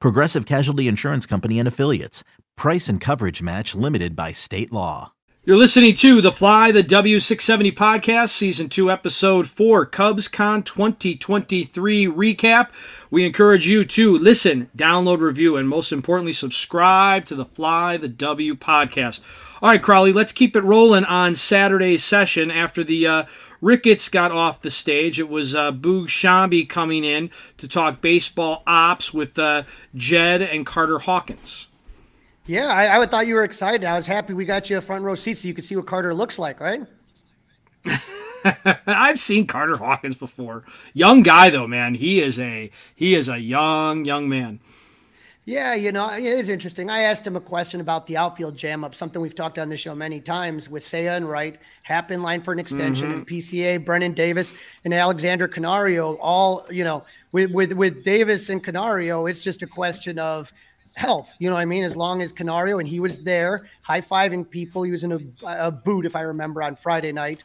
Progressive Casualty Insurance Company and Affiliates. Price and coverage match limited by state law. You're listening to the Fly the W670 podcast, season 2, episode 4, CubsCon 2023 recap. We encourage you to listen, download, review, and most importantly, subscribe to the Fly the W podcast. All right, Crawly, let's keep it rolling on Saturday's session after the uh, Ricketts got off the stage. It was uh, Boog Sciambi coming in to talk baseball ops with uh, Jed and Carter Hawkins. Yeah, I, I thought you were excited. I was happy we got you a front row seat so you could see what Carter looks like, right? I've seen Carter Hawkins before. Young guy though, man. He is a he is a young young man. Yeah, you know, it is interesting. I asked him a question about the outfield jam up, something we've talked on the show many times with Seiya and Wright, Happ in line for an extension, mm-hmm. and PCA, Brennen Davis, and Alexander Canario. All, you know, with, with, with Davis and Canario, it's just a question of health. You know what I mean? As long as Canario, and he was there high fiving people, he was in a, a boot, if I remember, on Friday night.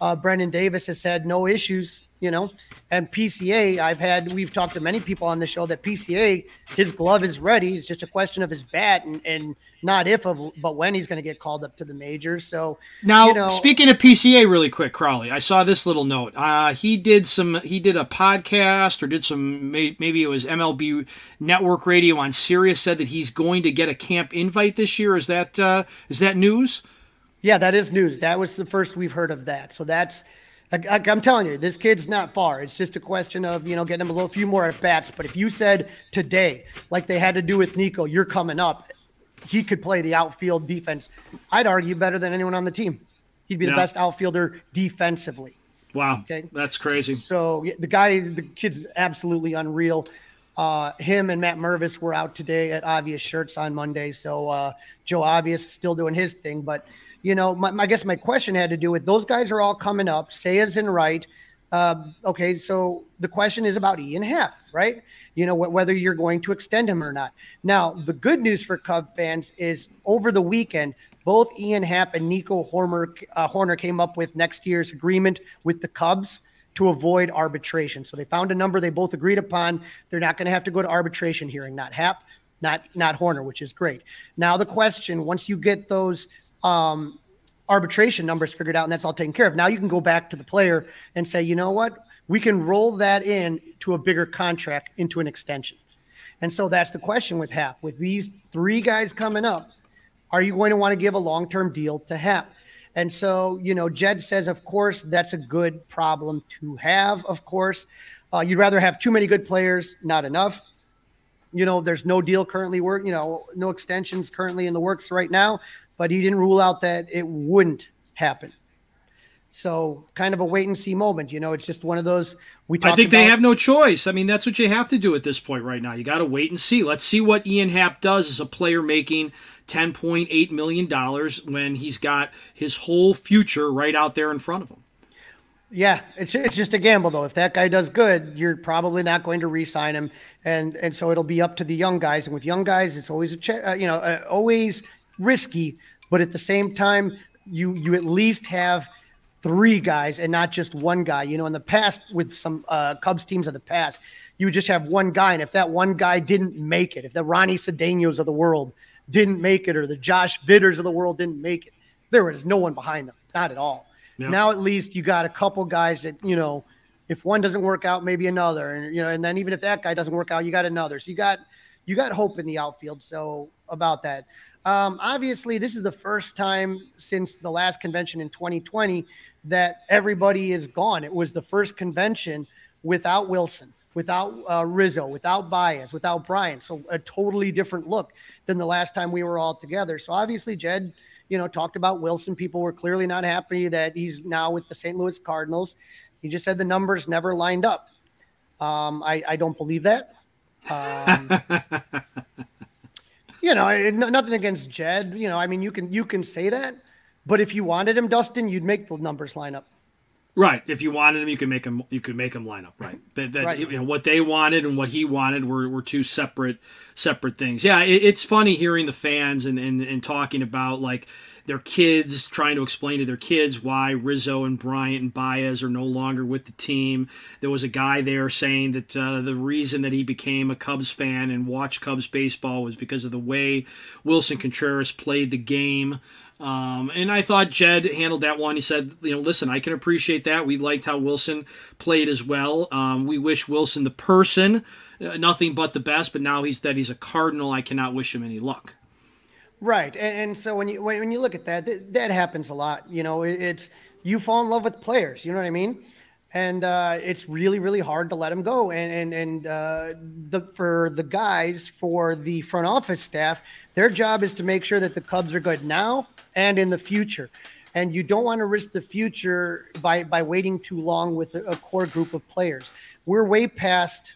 Uh, Brennen Davis has said no issues you know. And PCA, I've had we've talked to many people on the show that PCA, his glove is ready. It's just a question of his bat and, and not if of but when he's going to get called up to the majors. So now, you know, speaking of PCA, really quick, Crawly, I saw this little note. Uh, he did some, he did a podcast or did some, maybe it was MLB Network Radio on Sirius. Said that he's going to get a camp invite this year. Is that uh, is that news? Yeah, that is news. That was the first we've heard of that. So that's I, am telling you, this kid's not far. It's just a question of you know getting him a little few more at bats. But if you said today, like they had to do with Nico, you're coming up, he could play the outfield defense. I'd argue better than anyone on the team. He'd be yeah. the best outfielder defensively. Wow, okay, that's crazy. So the guy, the kid's absolutely unreal. Uh, him and Matt Mervis were out today at Obvious Shirts on Monday. So uh, Joe Obvious still doing his thing, but you know, my, I guess my question had to do with those guys are all coming up. Seiya's in right. Um, okay, so the question is about Ian Happ, right? You know, wh- whether you're going to extend him or not. Now, the good news for Cub fans is over the weekend, both Ian Happ and Nico Hoerner, uh, Hoerner came up with next year's agreement with the Cubs to avoid arbitration. So they found a number they both agreed upon. They're not going to have to go to arbitration hearing, not Happ, not not Hoerner, which is great. Now the question, once you get those um, arbitration numbers figured out and that's all taken care of. Now you can go back to the player and say, you know what? We can roll that in to a bigger contract into an extension. And so that's the question with Happ. With these three guys coming up, are you going to want to give a long term deal to Happ? And so, you know, Jed says, of course, that's a good problem to have, of course. Uh, you'd rather have too many good players, not enough. You know, there's no deal currently work, you know, no extensions currently in the works right now but he didn't rule out that it wouldn't happen. So kind of a wait and see moment. You know, it's just one of those we I think about. they have no choice. I mean, that's what you have to do at this point right now. You got to wait and see. Let's see what Ian Happ does as a player making $10.8 million when he's got his whole future right out there in front of him. Yeah, it's it's just a gamble though. If that guy does good, you're probably not going to re-sign him, and and so it'll be up to the young guys. And with young guys, it's always a ch- uh, you know uh, always risky, but at the same time, you you at least have three guys and not just one guy. You know, in the past with some uh, Cubs teams of the past, you would just have one guy, and if that one guy didn't make it, if the Ronny Cedeno of the world didn't make it, or the Josh Vitters of the world didn't make it, there was no one behind them, not at all. Now at least you got a couple guys that you know, if one doesn't work out, maybe another, and you know, and then even if that guy doesn't work out, you got another. So you got you got hope in the outfield. So about that. Um, obviously, this is the first time since the last convention in 2020 that everybody is gone. It was the first convention without Wilson, without uh, Rizzo, without Baez, without Bryant. So a totally different look than the last time we were all together. So obviously, Jed you know, talked about Wilson. People were clearly not happy that he's now with the St. Louis Cardinals. He just said the numbers never lined up. Um, I, I don't believe that. Um, you know, nothing against Jed. You know, I mean, you can you can say that, but if you wanted him, Dustin, you'd make the numbers line up. Right. If you wanted him, you could make him. You could make him line up. Right. That, that right. You know, what they wanted and what he wanted were, were two separate separate things. Yeah. It, it's funny hearing the fans and, and and talking about like their kids trying to explain to their kids why Rizzo and Bryant and Baez are no longer with the team. There was a guy there saying that uh, the reason that he became a Cubs fan and watched Cubs baseball was because of the way Wilson Contreras played the game. Um, and I thought Jed handled that one. He said, you know, listen, I can appreciate that. We liked how Wilson played as well. Um, we wish Wilson the person, uh, nothing but the best. But now he's that he's a Cardinal. I cannot wish him any luck. Right, and, and so when you when, you look at that, that, that happens a lot. You know, it, it's you fall in love with players. You know what I mean? and uh, it's really really hard to let them go and and and uh, the for the guys for the front office staff their job is to make sure that the cubs are good now and in the future and you don't want to risk the future by by waiting too long with a, a core group of players we're way past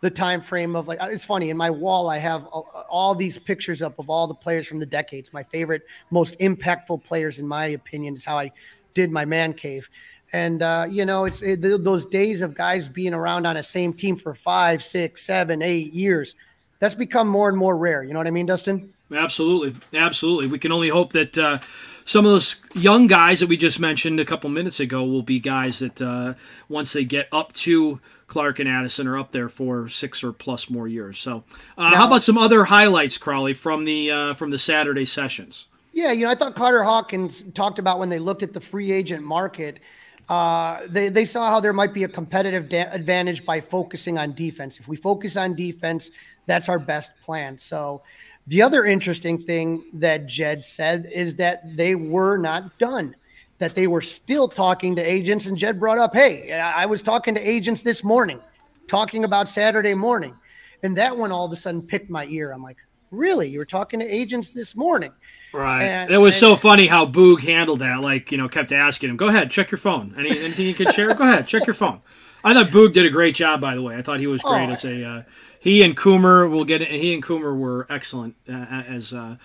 the time frame of like it's funny in my wall i have all these pictures up of all the players from the decades my favorite most impactful players in my opinion is how i did my man cave and uh, you know, it's it, those days of guys being around on a same team for five, six, seven, eight years. That's become more and more rare. You know what I mean, Dustin? Absolutely, absolutely. We can only hope that uh, some of those young guys that we just mentioned a couple minutes ago will be guys that uh, once they get up to Clark and Addison are up there for six or plus more years. So, uh, now, how about some other highlights, Crawly, from the uh, from the Saturday sessions? Yeah, you know, I thought Carter Hawkins talked about when they looked at the free agent market uh, they, they saw how there might be a competitive da- advantage by focusing on defense. If we focus on defense, that's our best plan. So, the other interesting thing that Jed said is that they were not done, that they were still talking to agents. And Jed brought up, hey, I was talking to agents this morning, talking about Saturday morning. And that one all of a sudden picked my ear. I'm like, really? You were talking to agents this morning? Right. And, it was and, so funny how Boog handled that. Like, you know, kept asking him, "Go ahead, check your phone. Any, anything you can share? Go ahead, check your phone." I thought Boog did a great job. By the way, I thought he was great oh, as a. Uh, he and Coomer will get. He and Coomer were excellent uh, as uh,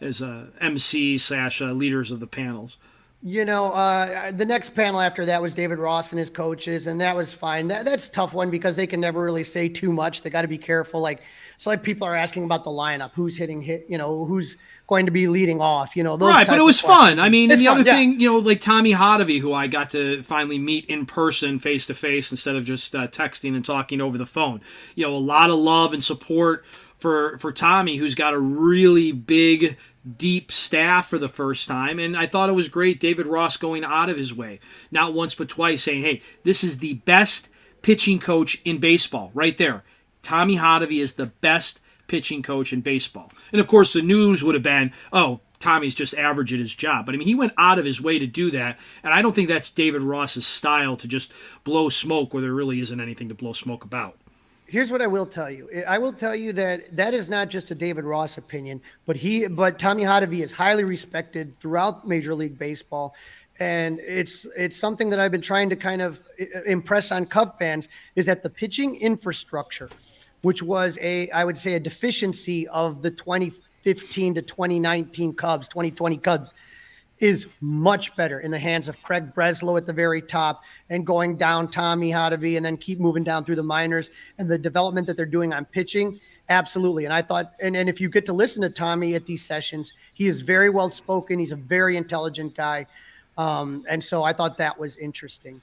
as uh, MC slash uh, leaders of the panels. You know, uh, the next panel after that was David Ross and his coaches, and that was fine. That, that's tough one because they can never really say too much. They got to be careful. Like, so like people are asking about the lineup, who's hitting hit, you know, who's going to be leading off, you know. right, but it was fun. I mean, and the fun, other yeah. thing, you know, like Tommy Hotovy, who I got to finally meet in person, face to face, instead of just uh, texting and talking over the phone. You know, a lot of love and support for for Tommy, who's got a really big deep staff for the first time. And I thought it was great, David Ross going out of his way, not once but twice, saying, hey, this is the best pitching coach in baseball, right there. Tommy Hotovy is the best pitching coach in baseball. And of course, the news would have been, oh, Tommy's just average at his job. But I mean, he went out of his way to do that. And I don't think that's David Ross's style to just blow smoke where there really isn't anything to blow smoke about. Here's what I will tell you. I will tell you that that is not just a David Ross opinion, but he, but Tommy Hotovy is highly respected throughout Major League Baseball and it's it's something that I've been trying to kind of uh, impress on Cub fans is that the pitching infrastructure which was a, I would say, a deficiency of the 2015 to 2019 Cubs, 2020 Cubs, is much better in the hands of Craig Breslow at the very top and going down Tommy Hotovy and then keep moving down through the minors and the development that they're doing on pitching. Absolutely. And I thought, and, and if you get to listen to Tommy at these sessions, he is very well spoken. He's a very intelligent guy. Um, and so I thought that was interesting.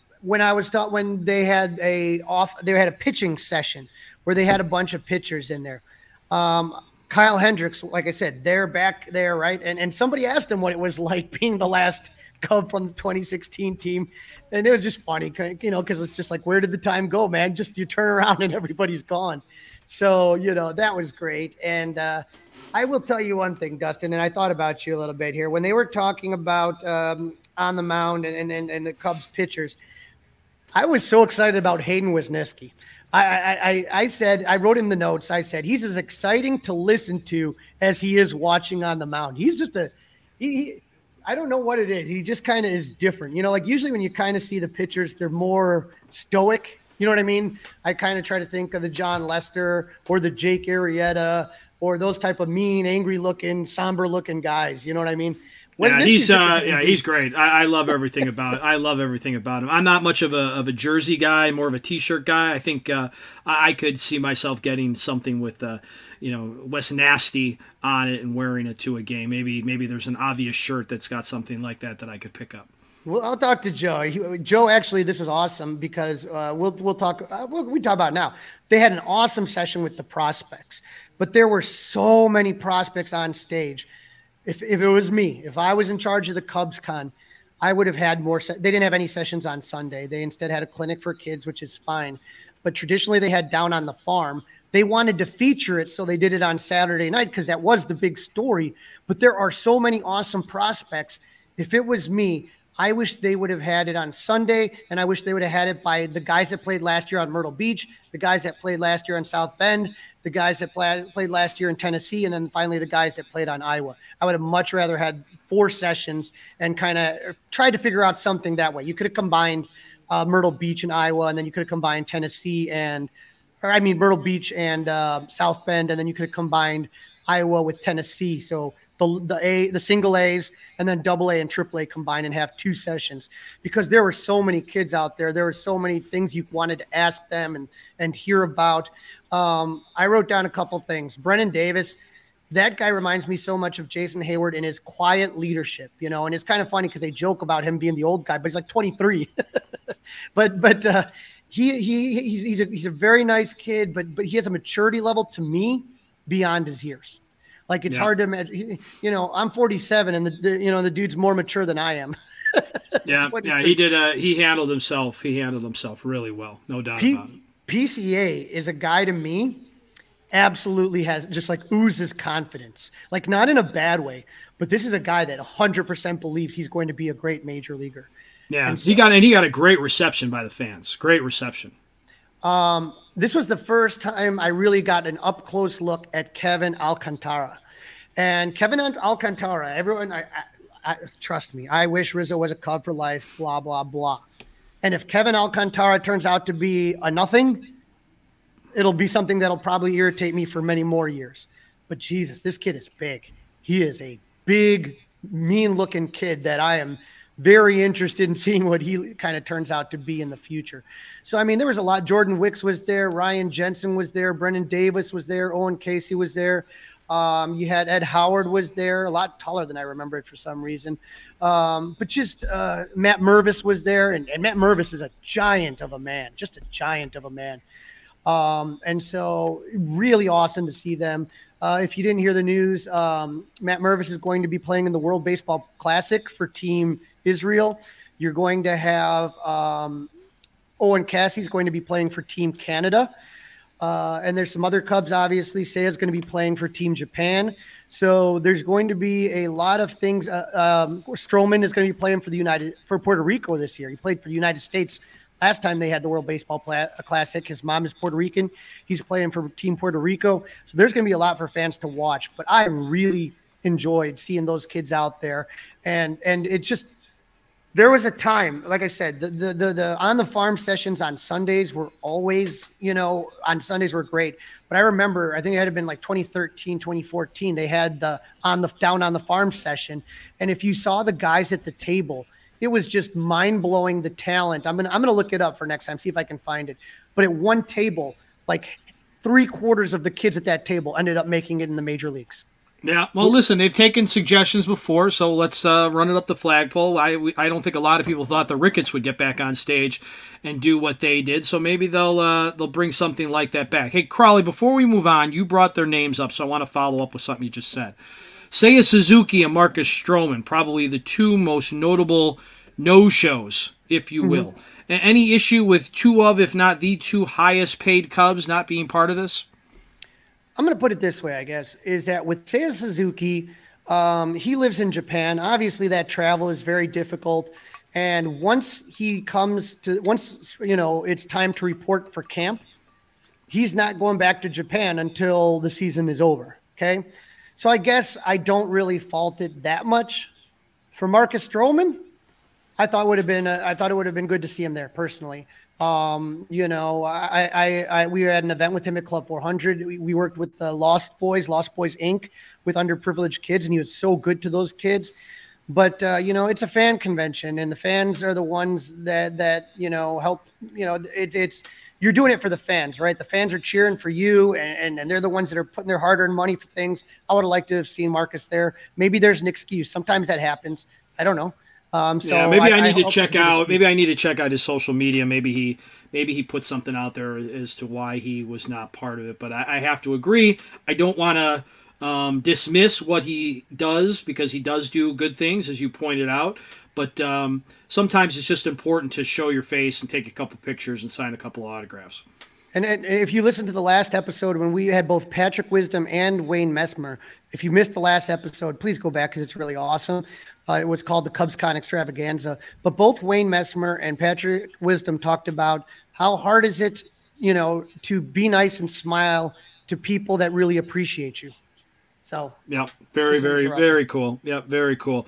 when I was taught, when they had a off, they had a pitching session where they had a bunch of pitchers in there. Um, Kyle Hendricks, like I said, they're back there, right? And and somebody asked him what it was like being the last Cub on the 2016 team, and it was just funny, you know, because it's just like, where did the time go, man? Just you turn around and everybody's gone. So you know that was great, and uh, I will tell you one thing, Dustin, and I thought about you a little bit here when they were talking about um, on the mound and, and and the Cubs pitchers. I was so excited about Hayden Wesneski. I, I, I said, I wrote him the notes. I said, he's as exciting to listen to as he is watching on the mound. He's just a, he, he I don't know what it is. He just kind of is different. You know, like usually when you kind of see the pitchers, they're more stoic. You know what I mean? I kind of try to think of the Jon Lester or the Jake Arrieta or those type of mean, angry looking, somber looking guys. You know what I mean? Yeah, he's uh, yeah, he's great. I, I love everything about. I love everything about him. I'm not much of a of a jersey guy, more of a t-shirt guy. I think uh, I could see myself getting something with, uh, you know, Wes Nasty on it and wearing it to a game. Maybe maybe there's an obvious shirt that's got something like that that I could pick up. Well, I'll talk to Joe. He, Joe, actually, this was awesome because uh, we'll we'll talk. Uh, we'll, we talk about now. They had an awesome session with the prospects, but there were so many prospects on stage. If if it was me, if I was in charge of the Cubs con, I would have had more. Se- they didn't have any sessions on Sunday. They instead had a clinic for kids, which is fine. But traditionally, they had down on the farm. They wanted to feature it, so they did it on Saturday night because that was the big story. But there are so many awesome prospects. If it was me, I wish they would have had it on Sunday, and I wish they would have had it by the guys that played last year on Myrtle Beach, the guys that played last year on South Bend, the guys that played last year in Tennessee, and then finally the guys that played on Iowa. I would have much rather had four sessions and kind of tried to figure out something that way. You could have combined uh, Myrtle Beach and Iowa, and then you could have combined Tennessee and, or I mean Myrtle Beach and uh, South Bend, and then you could have combined Iowa with Tennessee. So the the A the single A's and then double A and triple A combined and have two sessions because there were so many kids out there. There were so many things you wanted to ask them and and hear about. Um, I wrote down a couple things. Brennen Davis, that guy reminds me so much of Jason Heyward in his quiet leadership, you know, and it's kind of funny because they joke about him being the old guy, but he's like 23. but but uh, he he he's he's a, he's a very nice kid, but but he has a maturity level to me beyond his years. Like it's yeah. hard to imagine. You know, I'm 47, and the, the, you know the dude's more mature than I am. yeah, yeah, he did. Uh, he handled himself. He handled himself really well, no doubt P- about it. PCA is a guy to me. Absolutely has just like oozes confidence, like not in a bad way, but this is a guy that 100% believes he's going to be a great major leaguer. Yeah, so, he got and he got a great reception by the fans. Great reception. Um, this was the first time I really got an up close look at Kevin Alcantara. And Kevin Alcantara, everyone, I, I, I, trust me, I wish Rizzo was a Cub for life, blah, blah, blah. And if Kevin Alcantara turns out to be a nothing, it'll be something that'll probably irritate me for many more years. But Jesus, this kid is big. He is a big, mean looking kid that I am very interested in seeing what he kind of turns out to be in the future. So, I mean, there was a lot. Jordan Wicks was there, Ryan Jensen was there, Brennen Davis was there, Owen Caissie was there. Um, you had Ed Howard was there, a lot taller than I remember it for some reason. Um, but just uh, Matt Mervis was there, and, and, Matt Mervis is a giant of a man, just a giant of a man. Um, and so, really awesome to see them. Uh, if you didn't hear the news, um, Matt Mervis is going to be playing in the World Baseball Classic for Team Israel. You're going to have um, Owen Caissie's going to be playing for Team Canada. Uh, and there's some other Cubs, obviously. Seiya's going to be playing for Team Japan. So there's going to be a lot of things. Uh, um, Stroman is going to be playing for the United for Puerto Rico this year. He played for the United States last time they had the World Baseball Pla- Classic. His mom is Puerto Rican. He's playing for Team Puerto Rico. So there's going to be a lot for fans to watch. But I really enjoyed seeing those kids out there, and and it just there was a time, like I said, the, the the the, on the farm sessions on Sundays were always, you know, on Sundays were great. But I remember, I think it had been like 2013, 2014, they had the on the down on the farm session, and if you saw the guys at the table, it was just mind blowing the talent. I'm gonna I'm gonna look it up for next time, see if I can find it. But at one table, like three quarters of the kids at that table ended up making it in the major leagues. Yeah, well, listen, they've taken suggestions before, so let's uh, run it up the flagpole. I we, I don't think a lot of people thought the Ricketts would get back on stage and do what they did, so maybe they'll uh, they'll bring something like that back. Hey, Crawly, before we move on, you brought their names up, so I want to follow up with something you just said. Seiya Suzuki and Marcus Stroman, probably the two most notable no shows, if you will. Mm-hmm. Any issue with two of, if not the two highest paid Cubs not being part of this? I'm going to put it this way, I guess, is that with Seiya Suzuki, um, he lives in Japan. Obviously, that travel is very difficult. And once he comes to, once, you know, it's time to report for camp, he's not going back to Japan until the season is over. Okay. So I guess I don't really fault it that much. For Marcus Stroman, I thought would have been, I thought it would have been good to see him there personally. Um, you know, I, I, I, we had an event with him at Club 400. We, we worked with the Lost Boys, Lost Boys Inc., with underprivileged kids, and he was so good to those kids. But uh, you know, it's a fan convention, and the fans are the ones that that you know help. You know, it, it's you're doing it for the fans, right? The fans are cheering for you, and, and, and they're the ones that are putting their hard earned money for things. I would have liked to have seen Marcus there. Maybe there's an excuse. Sometimes that happens. I don't know. Um, so yeah, maybe I, I need I to check out. Maybe I need to check out his social media. Maybe he maybe he put something out there as to why he was not part of it. But I, I have to agree. I don't want to um, dismiss what he does because he does do good things, as you pointed out. But um, sometimes it's just important to show your face and take a couple pictures and sign a couple autographs. And, and if you listen to the last episode when we had both Patrick Wisdom and Wayne Messmer, if you missed the last episode, please go back because it's really awesome. Uh, it was called the CubsCon Extravaganza. But both Wayne Messmer and Patrick Wisdom talked about how hard is it, you know, to be nice and smile to people that really appreciate you. So yeah, very, very, very cool. Yeah, very cool.